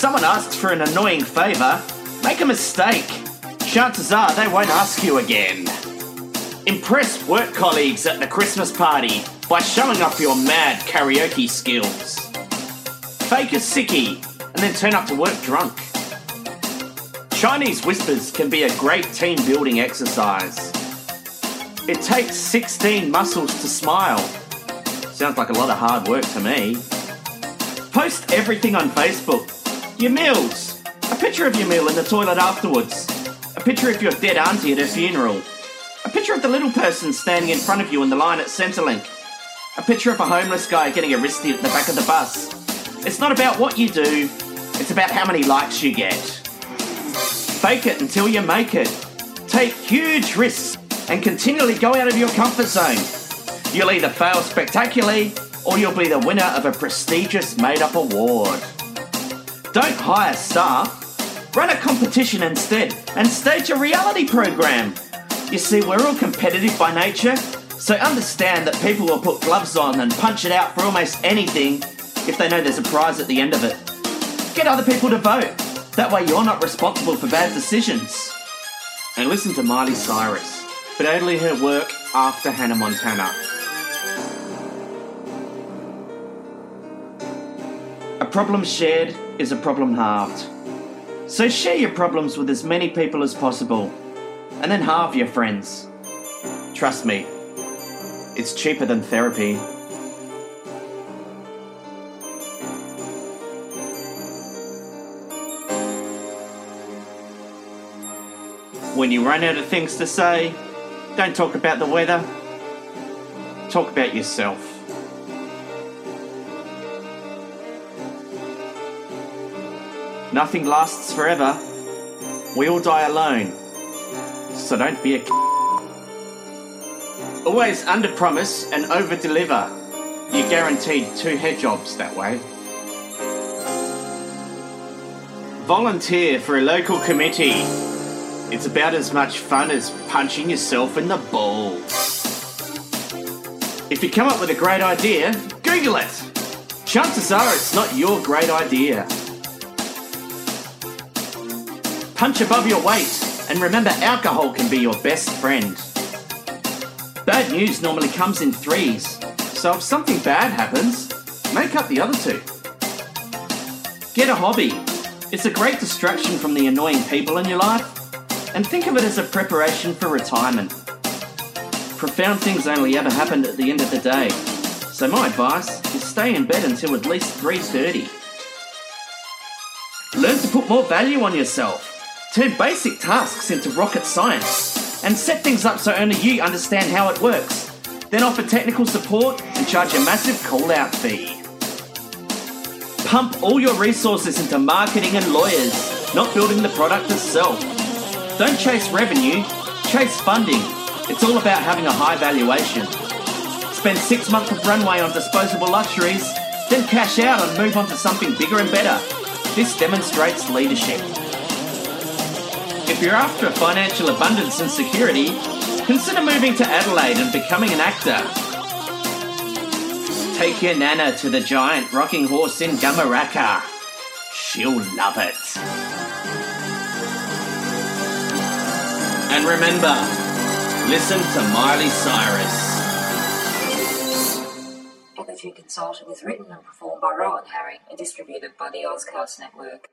someone asks for an annoying favour, make a mistake. Chances are they won't ask you again. Impress work colleagues at the Christmas party by showing off your mad karaoke skills. Fake a sickie and then turn up to work drunk. Chinese whispers can be a great team building exercise. It takes 16 muscles to smile. Sounds like a lot of hard work to me. Post everything on Facebook. Your meals. A picture of your meal in the toilet afterwards. A picture of your dead auntie at her funeral. A picture of the little person standing in front of you in the line at Centrelink. A picture of a homeless guy getting arrested at the back of the bus. It's not about what you do, it's about how many likes you get. Fake it until you make it. Take huge risks and continually go out of your comfort zone. You'll either fail spectacularly or you'll be the winner of a prestigious made up award. Don't hire staff, run a competition instead and stage a reality program. You see, we're all competitive by nature, so understand that people will put gloves on and punch it out for almost anything if they know there's a prize at the end of it. Get other people to vote. That way you're not responsible for bad decisions. And listen to Miley Cyrus, but only her work after Hannah Montana. Problem shared is a problem halved. So share your problems with as many people as possible, and then halve your friends. Trust me, it's cheaper than therapy. When you run out of things to say, don't talk about the weather, talk about yourself. Nothing lasts forever. We all die alone. So don't be a Always under promise and over deliver. You're guaranteed two head jobs that way. Volunteer for a local committee. It's about as much fun as punching yourself in the balls. If you come up with a great idea, Google it. Chances are it's not your great idea. Punch above your weight, and remember alcohol can be your best friend. Bad news normally comes in threes, so if something bad happens, make up the other two. Get a hobby. It's a great distraction from the annoying people in your life, and think of it as a preparation for retirement. Profound things only ever happen at the end of the day, so my advice is stay in bed until at least 3:30. Learn to put more value on yourself. Turn basic tasks into rocket science and set things up so only you understand how it works. Then offer technical support and charge a massive call out fee. Pump all your resources into marketing and lawyers, not building the product itself. Don't chase revenue, chase funding. It's all about having a high valuation. Spend six months of runway on disposable luxuries, then cash out and move on to something bigger and better. This demonstrates leadership. If you're after financial abundance and security, consider moving to Adelaide and becoming an actor. Take your nana to the giant rocking horse in Gumeracha. She'll love it. And remember, listen to Miley Cyrus. Energy Consulting is written and performed by Rohan Harry and distributed by the Auscast Network.